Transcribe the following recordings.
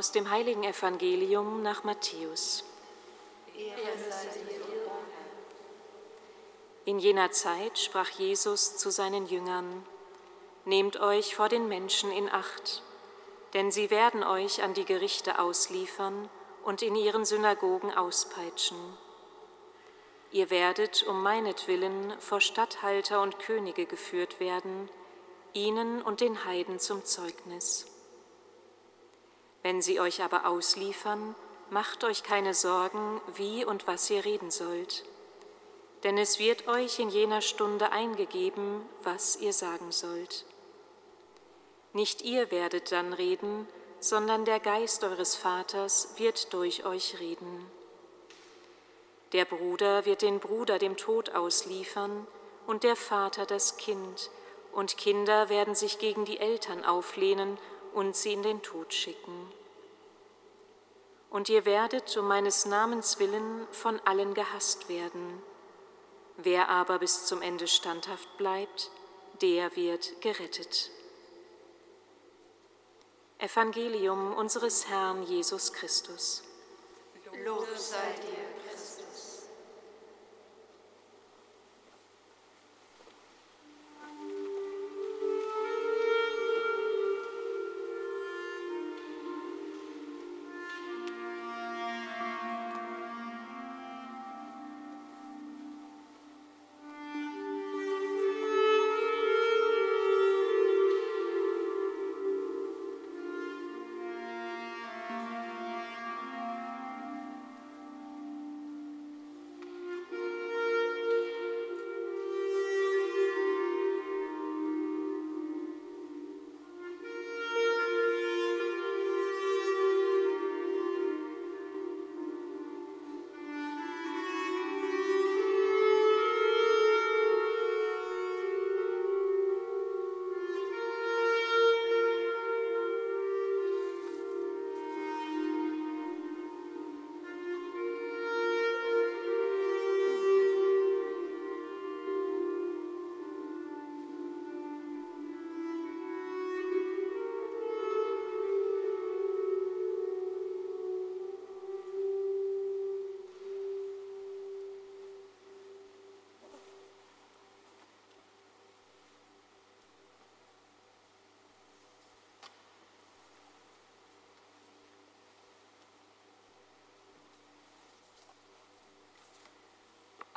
Aus dem heiligen Evangelium nach Matthäus. In jener Zeit sprach Jesus zu seinen Jüngern, Nehmt euch vor den Menschen in Acht, denn sie werden euch an die Gerichte ausliefern und in ihren Synagogen auspeitschen. Ihr werdet um meinetwillen vor Statthalter und Könige geführt werden, ihnen und den Heiden zum Zeugnis. Wenn sie euch aber ausliefern, macht euch keine Sorgen, wie und was ihr reden sollt, denn es wird euch in jener Stunde eingegeben, was ihr sagen sollt. Nicht ihr werdet dann reden, sondern der Geist eures Vaters wird durch euch reden. Der Bruder wird den Bruder dem Tod ausliefern und der Vater das Kind, und Kinder werden sich gegen die Eltern auflehnen und sie in den Tod schicken. Und ihr werdet um meines Namens willen von allen gehasst werden. Wer aber bis zum Ende standhaft bleibt, der wird gerettet. Evangelium unseres Herrn Jesus Christus. Lob sei dir.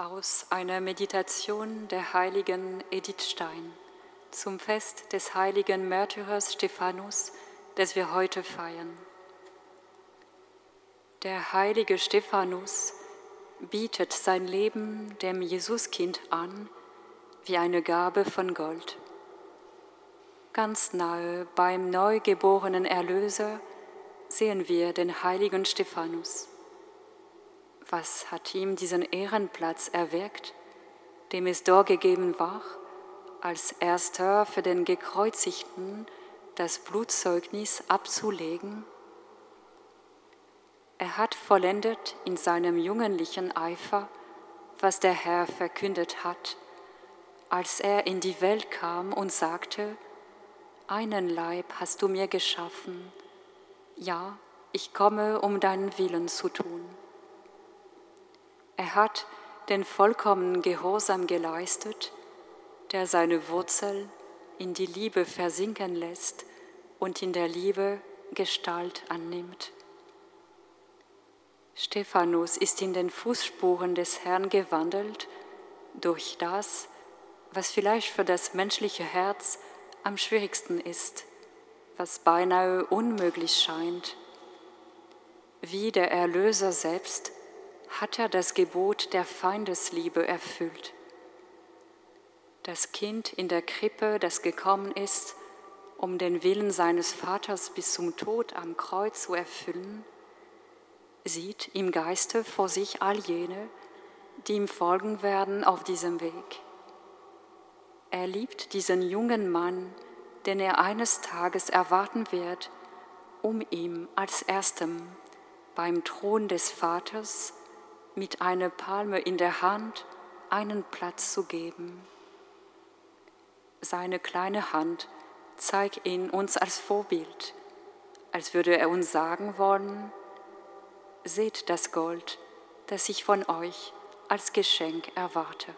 Aus einer Meditation der heiligen Edith Stein zum Fest des heiligen Märtyrers Stephanus, das wir heute feiern. Der heilige Stephanus bietet sein Leben dem Jesuskind an wie eine Gabe von Gold. Ganz nahe beim neugeborenen Erlöser sehen wir den heiligen Stephanus. Was hat ihm diesen Ehrenplatz erwirkt, dem es gegeben war, als erster für den Gekreuzigten das Blutzeugnis abzulegen? Er hat vollendet in seinem jugendlichen Eifer, was der Herr verkündet hat, als er in die Welt kam und sagte, einen Leib hast du mir geschaffen, ja, ich komme, um deinen Willen zu tun. Er hat den vollkommenen Gehorsam geleistet, der seine Wurzel in die Liebe versinken lässt und in der Liebe Gestalt annimmt. Stephanus ist in den Fußspuren des Herrn gewandelt durch das, was vielleicht für das menschliche Herz am schwierigsten ist, was beinahe unmöglich scheint. Wie der Erlöser selbst hat er das Gebot der Feindesliebe erfüllt. Das Kind in der Krippe, das gekommen ist, um den Willen seines Vaters bis zum Tod am Kreuz zu erfüllen, sieht im Geiste vor sich all jene, die ihm folgen werden auf diesem Weg. Er liebt diesen jungen Mann, den er eines Tages erwarten wird, um ihm als erstem beim Thron des Vaters mit einer Palme in der Hand einen Platz zu geben. Seine kleine Hand zeigt ihn uns als Vorbild, als würde er uns sagen wollen, seht das Gold, das ich von euch als Geschenk erwarte.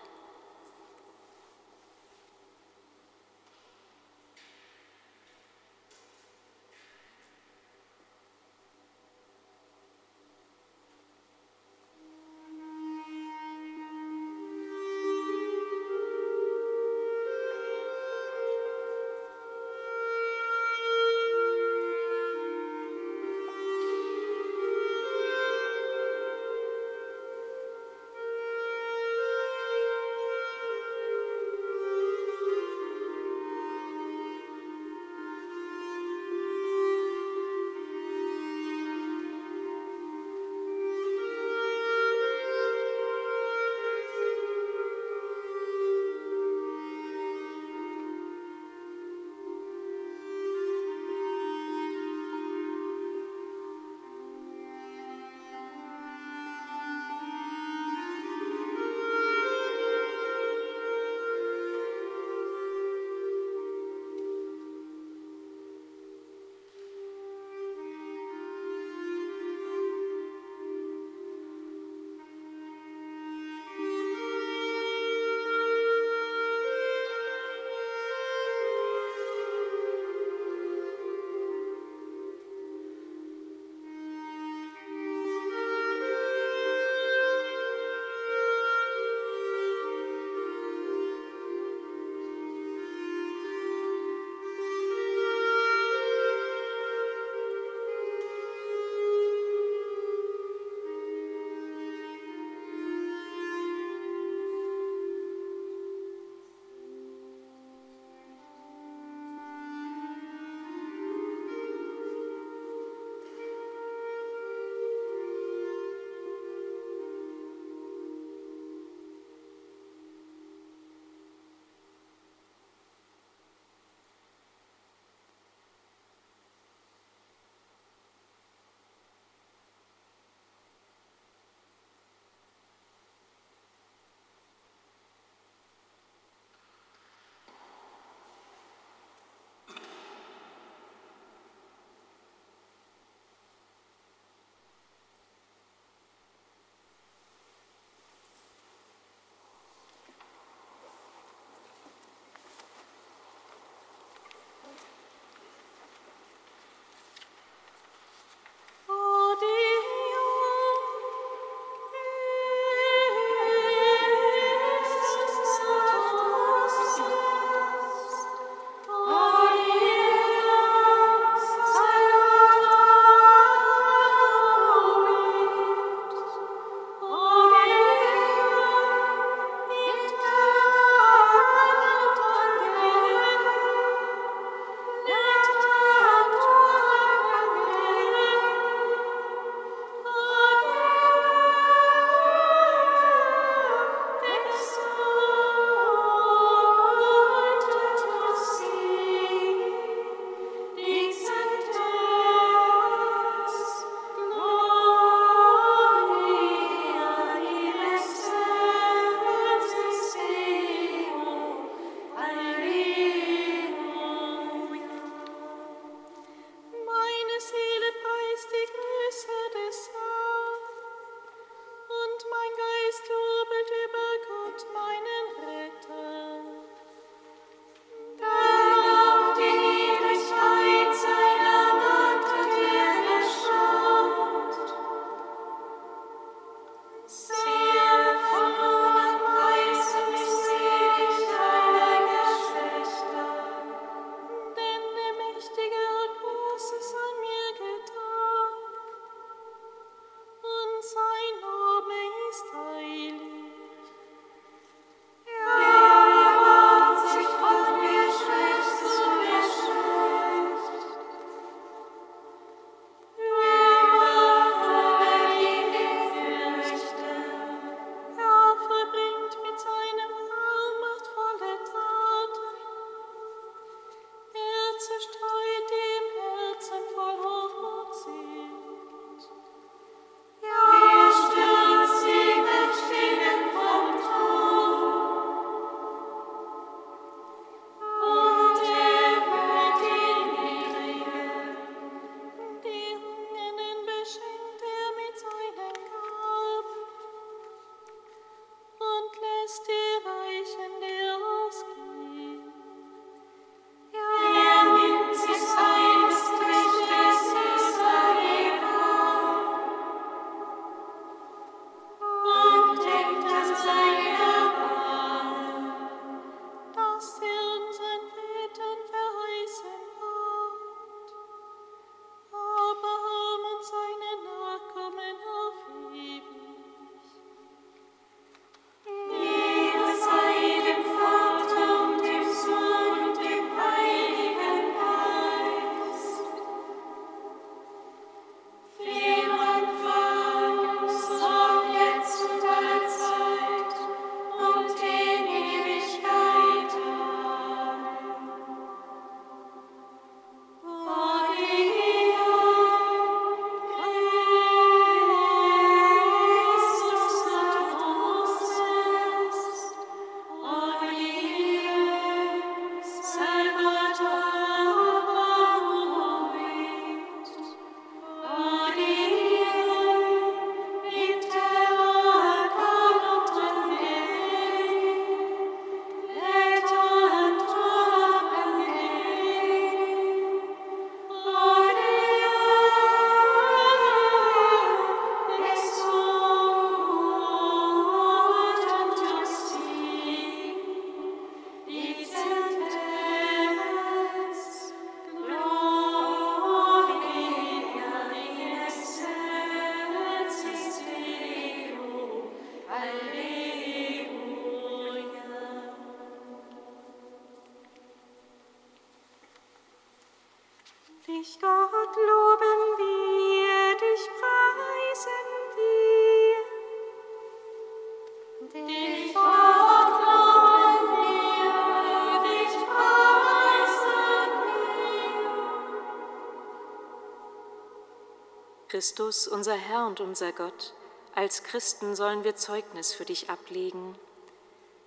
Christus, unser Herr und unser Gott, als Christen sollen wir Zeugnis für dich ablegen.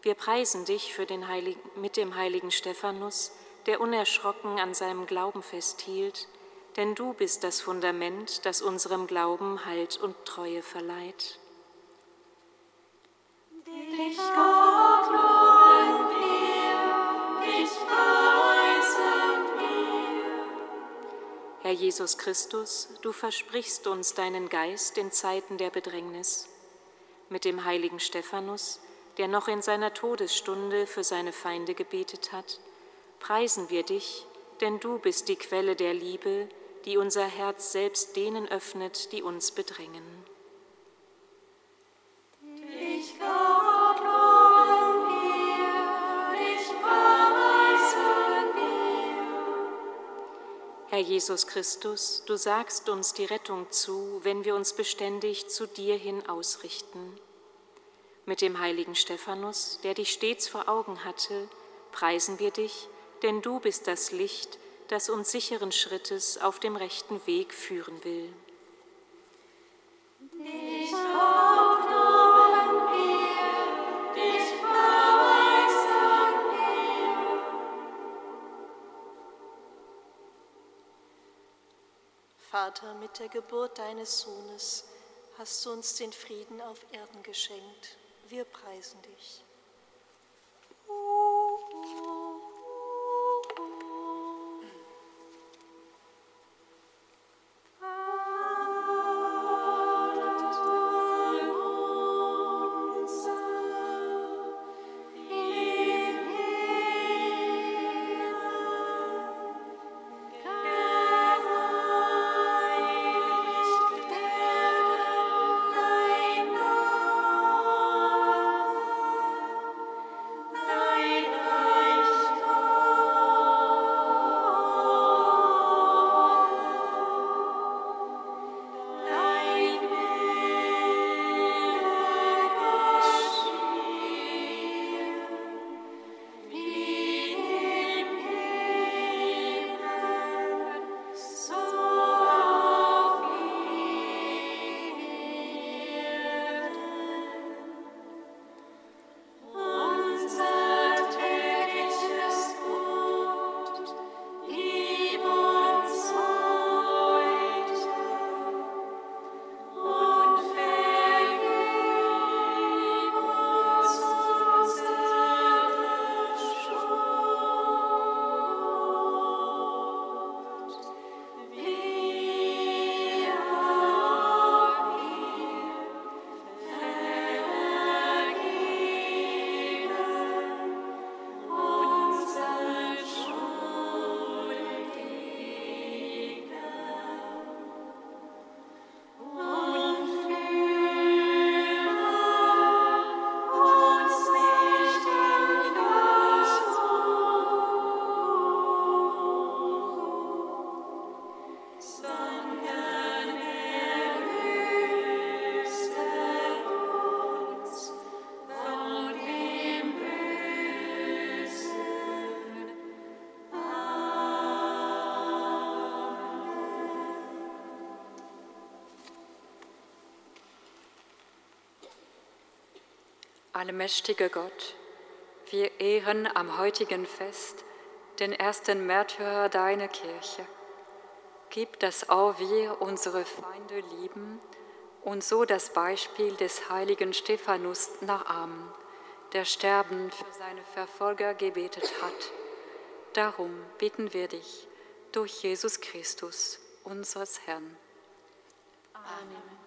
Wir preisen dich für den Heiligen, mit dem heiligen Stephanus, der unerschrocken an seinem Glauben festhielt, denn du bist das Fundament, das unserem Glauben Halt und Treue verleiht. Herr Jesus Christus, du versprichst uns deinen Geist in Zeiten der Bedrängnis. Mit dem heiligen Stephanus, der noch in seiner Todesstunde für seine Feinde gebetet hat, preisen wir dich, denn du bist die Quelle der Liebe, die unser Herz selbst denen öffnet, die uns bedrängen. Herr Jesus Christus, du sagst uns die Rettung zu, wenn wir uns beständig zu dir hin ausrichten. Mit dem heiligen Stephanus, der dich stets vor Augen hatte, preisen wir dich, denn du bist das Licht, das uns sicheren Schrittes auf dem rechten Weg führen will. Vater, mit der Geburt deines Sohnes hast du uns den Frieden auf Erden geschenkt. Wir preisen dich. Unser Allmächtiger Gott, wir ehren am heutigen Fest den ersten Märtyrer deiner Kirche. Gib, dass auch wir unsere Feinde lieben und so das Beispiel des heiligen Stephanus nachahmen, der sterbend für seine Verfolger gebetet hat. Darum bitten wir dich durch Jesus Christus, unseres Herrn. Singet